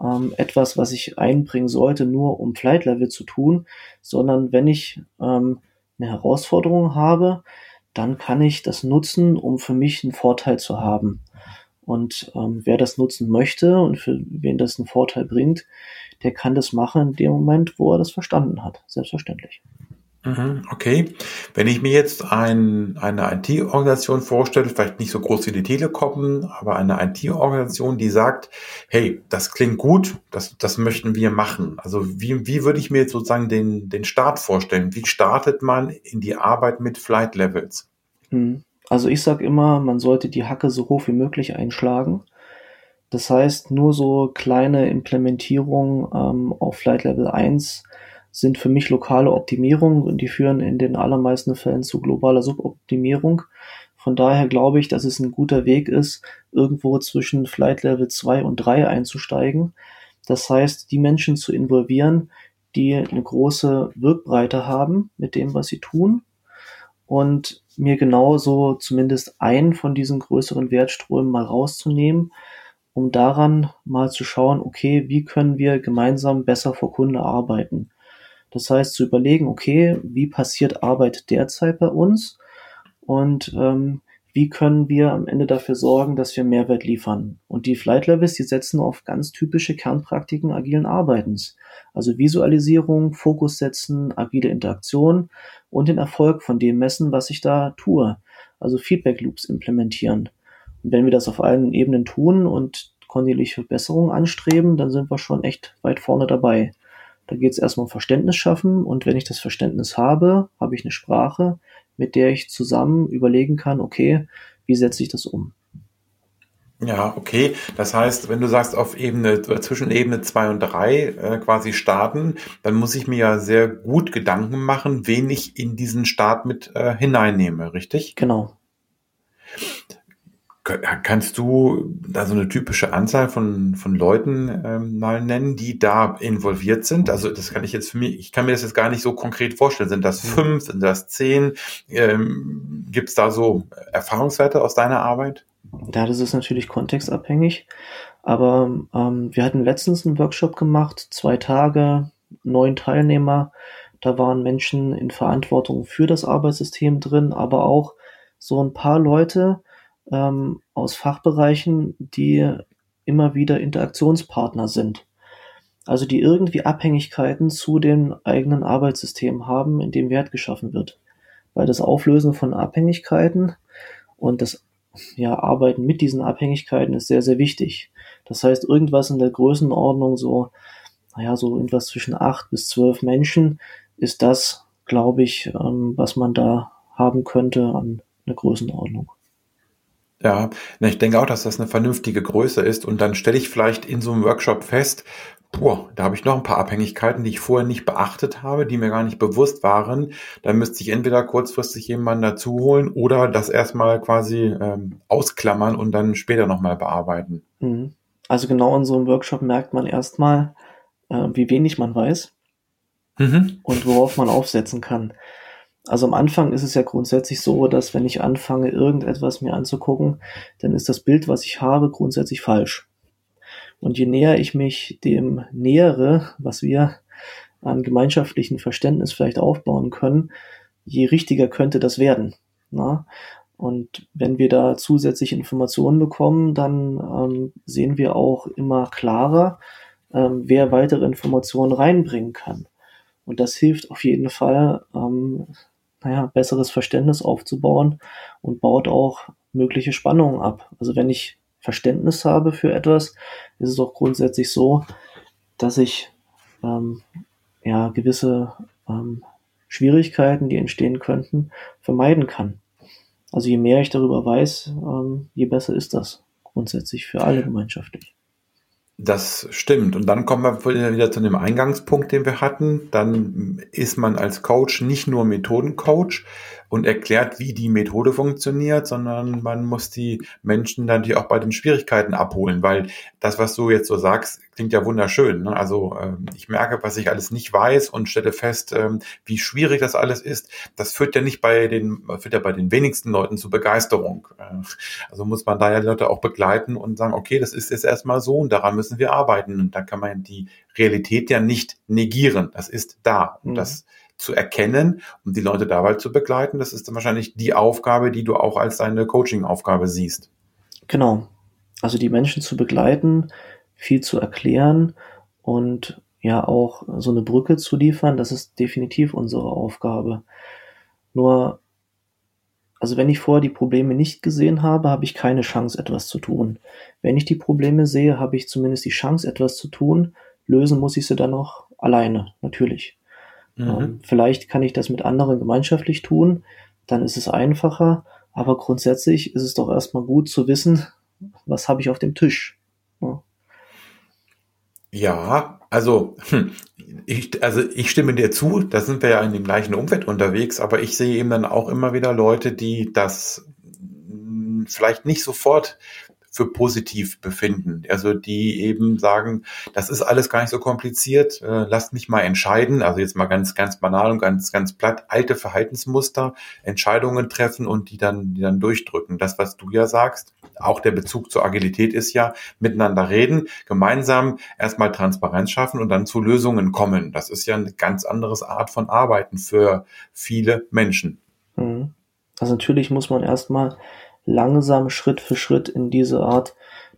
ähm, etwas, was ich einbringen sollte, nur um Flight Level zu tun, sondern wenn ich ähm, eine Herausforderung habe, dann kann ich das nutzen, um für mich einen Vorteil zu haben. Und ähm, wer das nutzen möchte und für wen das einen Vorteil bringt, der kann das machen in dem Moment, wo er das verstanden hat. Selbstverständlich. Mhm, okay. Wenn ich mir jetzt ein, eine IT-Organisation vorstelle, vielleicht nicht so groß wie die Telekom, aber eine IT-Organisation, die sagt, hey, das klingt gut, das, das möchten wir machen. Also wie, wie würde ich mir jetzt sozusagen den, den Start vorstellen? Wie startet man in die Arbeit mit Flight Levels? Hm. Also ich sage immer, man sollte die Hacke so hoch wie möglich einschlagen. Das heißt, nur so kleine Implementierungen ähm, auf Flight Level 1 sind für mich lokale Optimierungen und die führen in den allermeisten Fällen zu globaler Suboptimierung. Von daher glaube ich, dass es ein guter Weg ist, irgendwo zwischen Flight Level 2 und 3 einzusteigen. Das heißt, die Menschen zu involvieren, die eine große Wirkbreite haben mit dem, was sie tun und mir genauso zumindest einen von diesen größeren Wertströmen mal rauszunehmen, um daran mal zu schauen, okay, wie können wir gemeinsam besser vor Kunde arbeiten. Das heißt, zu überlegen, okay, wie passiert Arbeit derzeit bei uns und ähm, wie können wir am Ende dafür sorgen, dass wir Mehrwert liefern. Und die Flight Levels, die setzen auf ganz typische Kernpraktiken agilen Arbeitens. Also Visualisierung, Fokus setzen, agile Interaktion und den Erfolg von dem messen, was ich da tue. Also Feedback Loops implementieren. Und wenn wir das auf allen Ebenen tun und kontinuierliche Verbesserungen anstreben, dann sind wir schon echt weit vorne dabei. Da geht es erstmal um Verständnis schaffen und wenn ich das Verständnis habe, habe ich eine Sprache, mit der ich zusammen überlegen kann, okay, wie setze ich das um? Ja, okay. Das heißt, wenn du sagst, auf Ebene, zwischen Ebene 2 und 3 äh, quasi starten, dann muss ich mir ja sehr gut Gedanken machen, wen ich in diesen Start mit äh, hineinnehme, richtig? Genau. Kannst du da so eine typische Anzahl von, von Leuten ähm, mal nennen, die da involviert sind? Also das kann ich jetzt für mich, ich kann mir das jetzt gar nicht so konkret vorstellen. Sind das mhm. fünf, sind das zehn? Ähm, Gibt es da so Erfahrungswerte aus deiner Arbeit? Ja, das ist natürlich kontextabhängig. Aber ähm, wir hatten letztens einen Workshop gemacht, zwei Tage, neun Teilnehmer. Da waren Menschen in Verantwortung für das Arbeitssystem drin, aber auch so ein paar Leute, ähm, aus Fachbereichen, die immer wieder Interaktionspartner sind. Also die irgendwie Abhängigkeiten zu den eigenen Arbeitssystemen haben, in dem Wert geschaffen wird. Weil das Auflösen von Abhängigkeiten und das ja, Arbeiten mit diesen Abhängigkeiten ist sehr, sehr wichtig. Das heißt, irgendwas in der Größenordnung, so, naja, so irgendwas zwischen acht bis zwölf Menschen, ist das, glaube ich, ähm, was man da haben könnte an einer Größenordnung. Ja, ich denke auch, dass das eine vernünftige Größe ist. Und dann stelle ich vielleicht in so einem Workshop fest, boah, da habe ich noch ein paar Abhängigkeiten, die ich vorher nicht beachtet habe, die mir gar nicht bewusst waren. Dann müsste ich entweder kurzfristig jemanden dazu holen oder das erstmal quasi ähm, ausklammern und dann später nochmal bearbeiten. Mhm. Also genau in so einem Workshop merkt man erstmal, äh, wie wenig man weiß mhm. und worauf man aufsetzen kann. Also am Anfang ist es ja grundsätzlich so, dass wenn ich anfange, irgendetwas mir anzugucken, dann ist das Bild, was ich habe, grundsätzlich falsch. Und je näher ich mich dem nähere, was wir an gemeinschaftlichen Verständnis vielleicht aufbauen können, je richtiger könnte das werden. Na? Und wenn wir da zusätzliche Informationen bekommen, dann ähm, sehen wir auch immer klarer, ähm, wer weitere Informationen reinbringen kann. Und das hilft auf jeden Fall, ähm, naja, besseres Verständnis aufzubauen und baut auch mögliche Spannungen ab. Also wenn ich Verständnis habe für etwas, ist es auch grundsätzlich so, dass ich ähm, ja gewisse ähm, Schwierigkeiten, die entstehen könnten, vermeiden kann. Also je mehr ich darüber weiß, ähm, je besser ist das grundsätzlich für alle gemeinschaftlich. Das stimmt. Und dann kommen wir wieder zu dem Eingangspunkt, den wir hatten. Dann ist man als Coach nicht nur Methodencoach, und erklärt, wie die Methode funktioniert, sondern man muss die Menschen dann die auch bei den Schwierigkeiten abholen, weil das, was du jetzt so sagst, klingt ja wunderschön. Ne? Also ähm, ich merke, was ich alles nicht weiß und stelle fest, ähm, wie schwierig das alles ist. Das führt ja nicht bei den, führt ja bei den wenigsten Leuten zu Begeisterung. Äh, also muss man da ja die Leute auch begleiten und sagen, okay, das ist jetzt erstmal so und daran müssen wir arbeiten. Und da kann man die Realität ja nicht negieren. Das ist da. Und mhm. das zu erkennen und die Leute dabei zu begleiten. Das ist dann wahrscheinlich die Aufgabe, die du auch als deine Coaching-Aufgabe siehst. Genau. Also die Menschen zu begleiten, viel zu erklären und ja auch so eine Brücke zu liefern, das ist definitiv unsere Aufgabe. Nur, also wenn ich vorher die Probleme nicht gesehen habe, habe ich keine Chance, etwas zu tun. Wenn ich die Probleme sehe, habe ich zumindest die Chance, etwas zu tun. Lösen muss ich sie dann noch alleine, natürlich. Mhm. Vielleicht kann ich das mit anderen gemeinschaftlich tun, dann ist es einfacher, aber grundsätzlich ist es doch erstmal gut zu wissen, was habe ich auf dem Tisch. Ja, ja also, hm, ich, also ich stimme dir zu, da sind wir ja in dem gleichen Umfeld unterwegs, aber ich sehe eben dann auch immer wieder Leute, die das hm, vielleicht nicht sofort für positiv befinden. Also die eben sagen, das ist alles gar nicht so kompliziert, äh, lasst mich mal entscheiden. Also jetzt mal ganz, ganz banal und ganz, ganz platt, alte Verhaltensmuster, Entscheidungen treffen und die dann, die dann durchdrücken. Das, was du ja sagst, auch der Bezug zur Agilität ist ja miteinander reden, gemeinsam erstmal Transparenz schaffen und dann zu Lösungen kommen. Das ist ja eine ganz andere Art von Arbeiten für viele Menschen. Mhm. Also natürlich muss man erstmal langsam Schritt für Schritt in diese Art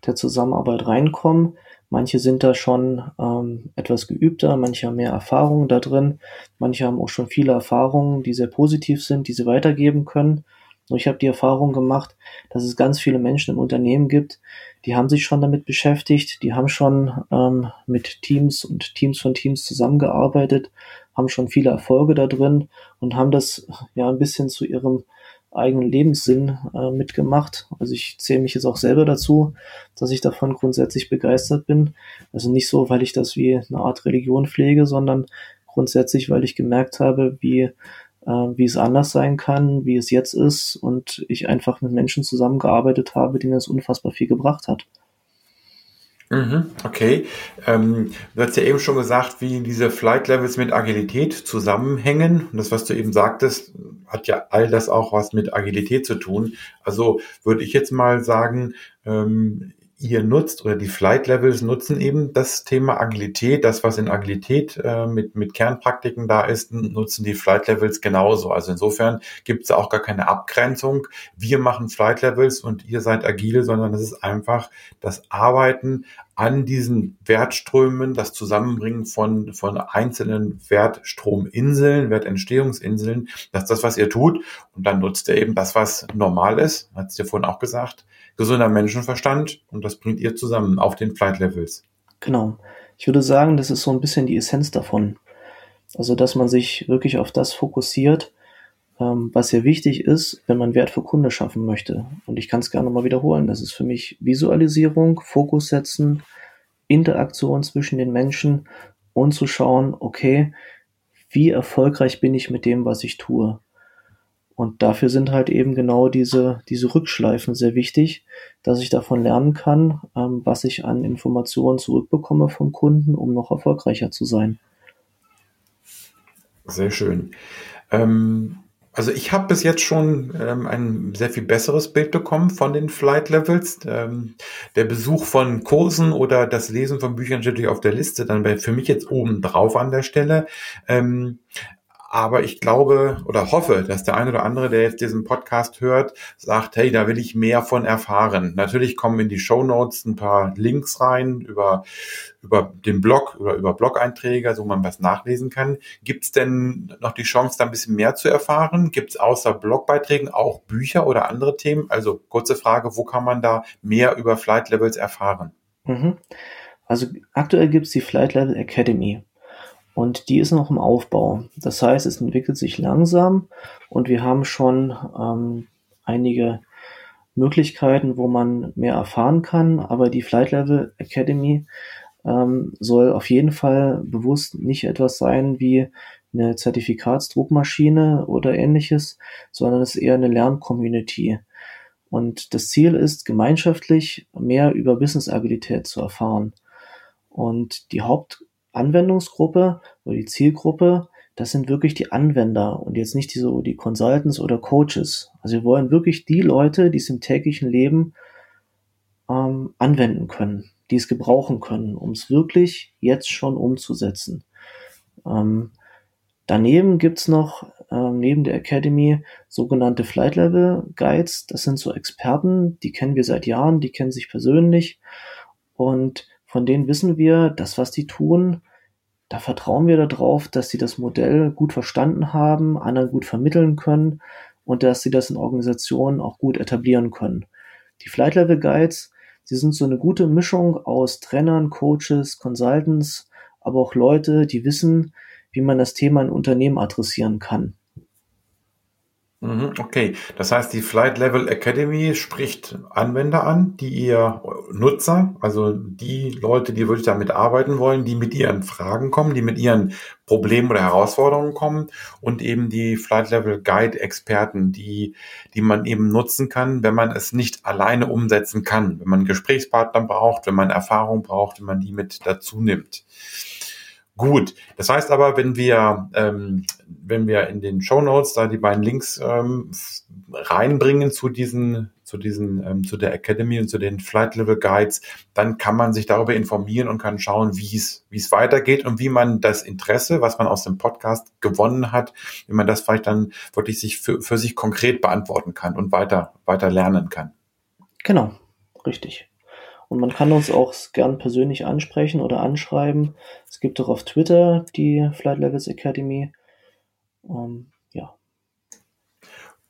der Zusammenarbeit reinkommen. Manche sind da schon ähm, etwas geübter, manche haben mehr Erfahrung da drin, manche haben auch schon viele Erfahrungen, die sehr positiv sind, die sie weitergeben können. Ich habe die Erfahrung gemacht, dass es ganz viele Menschen im Unternehmen gibt, die haben sich schon damit beschäftigt, die haben schon ähm, mit Teams und Teams von Teams zusammengearbeitet, haben schon viele Erfolge da drin und haben das ja ein bisschen zu ihrem eigenen Lebenssinn äh, mitgemacht. Also ich zähle mich jetzt auch selber dazu, dass ich davon grundsätzlich begeistert bin. Also nicht so, weil ich das wie eine Art Religion pflege, sondern grundsätzlich, weil ich gemerkt habe, wie, äh, wie es anders sein kann, wie es jetzt ist und ich einfach mit Menschen zusammengearbeitet habe, denen es unfassbar viel gebracht hat. Mhm, okay. Ähm, du hast ja eben schon gesagt, wie diese Flight Levels mit Agilität zusammenhängen. Und das, was du eben sagtest, hat ja all das auch was mit Agilität zu tun. Also würde ich jetzt mal sagen, ähm, ihr nutzt oder die Flight Levels nutzen eben das Thema Agilität, das was in Agilität äh, mit, mit Kernpraktiken da ist, nutzen die Flight Levels genauso. Also insofern gibt es auch gar keine Abgrenzung. Wir machen Flight Levels und ihr seid agile, sondern es ist einfach das Arbeiten an diesen Wertströmen, das Zusammenbringen von, von einzelnen Wertstrominseln, Wertentstehungsinseln, das ist das, was ihr tut. Und dann nutzt ihr eben das, was normal ist, hat es dir vorhin auch gesagt, gesunder Menschenverstand und das bringt ihr zusammen auf den Flight Levels. Genau. Ich würde sagen, das ist so ein bisschen die Essenz davon. Also, dass man sich wirklich auf das fokussiert, ähm, was sehr wichtig ist, wenn man Wert für Kunde schaffen möchte. Und ich kann es gerne mal wiederholen. Das ist für mich Visualisierung, Fokus setzen, Interaktion zwischen den Menschen und zu schauen, okay, wie erfolgreich bin ich mit dem, was ich tue? Und dafür sind halt eben genau diese, diese Rückschleifen sehr wichtig, dass ich davon lernen kann, ähm, was ich an Informationen zurückbekomme vom Kunden, um noch erfolgreicher zu sein. Sehr schön. Ähm, Also ich habe bis jetzt schon ähm, ein sehr viel besseres Bild bekommen von den Flight Levels. Ähm, der Besuch von Kursen oder das Lesen von Büchern steht natürlich auf der Liste, dann wäre für mich jetzt oben drauf an der Stelle. Ähm, aber ich glaube oder hoffe, dass der eine oder andere, der jetzt diesen Podcast hört, sagt, hey, da will ich mehr von erfahren. Natürlich kommen in die Show Notes ein paar Links rein über, über den Blog oder über Blog-Einträge, so man was nachlesen kann. Gibt es denn noch die Chance, da ein bisschen mehr zu erfahren? Gibt es außer Blogbeiträgen auch Bücher oder andere Themen? Also kurze Frage, wo kann man da mehr über Flight Levels erfahren? Mhm. Also aktuell gibt es die Flight Level Academy. Und die ist noch im Aufbau. Das heißt, es entwickelt sich langsam und wir haben schon ähm, einige Möglichkeiten, wo man mehr erfahren kann. Aber die Flight Level Academy ähm, soll auf jeden Fall bewusst nicht etwas sein wie eine Zertifikatsdruckmaschine oder ähnliches, sondern es ist eher eine Lerncommunity. Und das Ziel ist, gemeinschaftlich mehr über Business-Agilität zu erfahren. Und die Haupt Anwendungsgruppe oder die Zielgruppe, das sind wirklich die Anwender und jetzt nicht die, so die Consultants oder Coaches. Also wir wollen wirklich die Leute, die es im täglichen Leben ähm, anwenden können, die es gebrauchen können, um es wirklich jetzt schon umzusetzen. Ähm, daneben gibt's noch ähm, neben der Academy sogenannte Flight Level Guides. Das sind so Experten, die kennen wir seit Jahren, die kennen sich persönlich und von denen wissen wir, das, was die tun, da vertrauen wir darauf, dass sie das Modell gut verstanden haben, anderen gut vermitteln können und dass sie das in Organisationen auch gut etablieren können. Die Flight Level Guides, sie sind so eine gute Mischung aus Trainern, Coaches, Consultants, aber auch Leute, die wissen, wie man das Thema in Unternehmen adressieren kann. Mhm, okay, das heißt, die Flight Level Academy spricht Anwender an, die ihr Nutzer, also die Leute, die wirklich damit arbeiten wollen, die mit ihren Fragen kommen, die mit ihren Problemen oder Herausforderungen kommen und eben die Flight Level Guide Experten, die, die man eben nutzen kann, wenn man es nicht alleine umsetzen kann, wenn man Gesprächspartner braucht, wenn man Erfahrung braucht, wenn man die mit dazu nimmt. Gut, das heißt aber, wenn wir, ähm, wenn wir in den Show Notes da die beiden Links ähm, reinbringen zu diesen, zu diesen, ähm, zu der Academy und zu den Flight Level Guides, dann kann man sich darüber informieren und kann schauen, wie es, wie es weitergeht und wie man das Interesse, was man aus dem Podcast gewonnen hat, wie man das vielleicht dann wirklich sich für, für sich konkret beantworten kann und weiter, weiter lernen kann. Genau, richtig. Und man kann uns auch gern persönlich ansprechen oder anschreiben. Es gibt auch auf Twitter die Flight Levels Academy. Ähm, ja.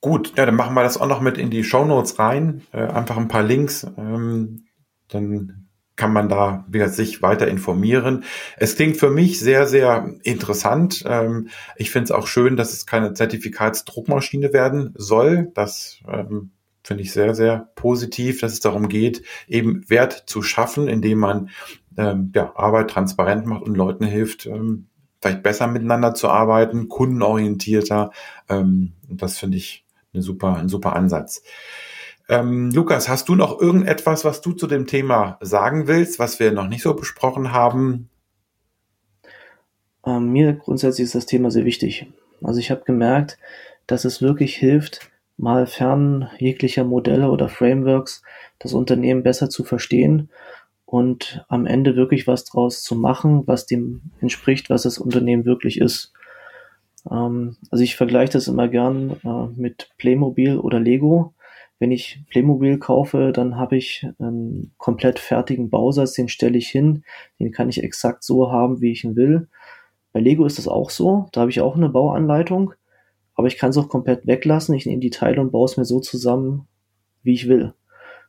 Gut, ja, dann machen wir das auch noch mit in die Show Notes rein. Äh, einfach ein paar Links. Ähm, dann kann man da wieder sich weiter informieren. Es klingt für mich sehr, sehr interessant. Ähm, ich finde es auch schön, dass es keine Zertifikatsdruckmaschine werden soll. Das ähm, finde ich sehr, sehr positiv, dass es darum geht, eben Wert zu schaffen, indem man ähm, ja, Arbeit transparent macht und Leuten hilft, ähm, vielleicht besser miteinander zu arbeiten, kundenorientierter. Ähm, das finde ich eine super, ein super Ansatz. Ähm, Lukas, hast du noch irgendetwas, was du zu dem Thema sagen willst, was wir noch nicht so besprochen haben? Ähm, mir grundsätzlich ist das Thema sehr wichtig. Also ich habe gemerkt, dass es wirklich hilft, mal fern jeglicher Modelle oder Frameworks das Unternehmen besser zu verstehen und am Ende wirklich was draus zu machen, was dem entspricht, was das Unternehmen wirklich ist. Ähm, also ich vergleiche das immer gern äh, mit Playmobil oder Lego. Wenn ich Playmobil kaufe, dann habe ich einen komplett fertigen Bausatz, den stelle ich hin, den kann ich exakt so haben, wie ich ihn will. Bei Lego ist das auch so, da habe ich auch eine Bauanleitung aber ich kann es auch komplett weglassen. Ich nehme die Teile und baue es mir so zusammen, wie ich will.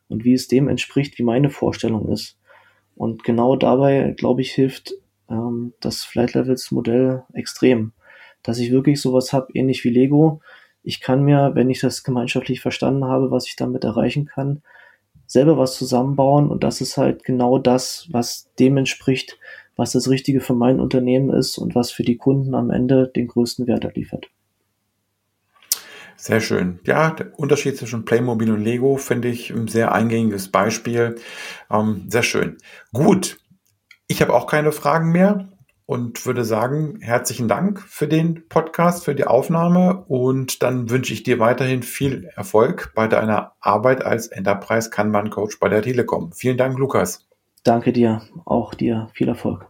Und wie es dem entspricht, wie meine Vorstellung ist. Und genau dabei, glaube ich, hilft ähm, das Flight Levels Modell extrem. Dass ich wirklich sowas habe, ähnlich wie Lego. Ich kann mir, wenn ich das gemeinschaftlich verstanden habe, was ich damit erreichen kann, selber was zusammenbauen. Und das ist halt genau das, was dem entspricht, was das Richtige für mein Unternehmen ist und was für die Kunden am Ende den größten Wert liefert. Sehr schön. Ja, der Unterschied zwischen Playmobil und Lego finde ich ein sehr eingängiges Beispiel. Ähm, sehr schön. Gut. Ich habe auch keine Fragen mehr. und würde sagen, herzlichen Dank für den Podcast, für die Aufnahme und dann wünsche ich dir weiterhin viel Erfolg bei deiner Arbeit als Enterprise Kanban Coach bei der Telekom. Vielen Dank, Lukas. Danke dir, auch dir viel Erfolg.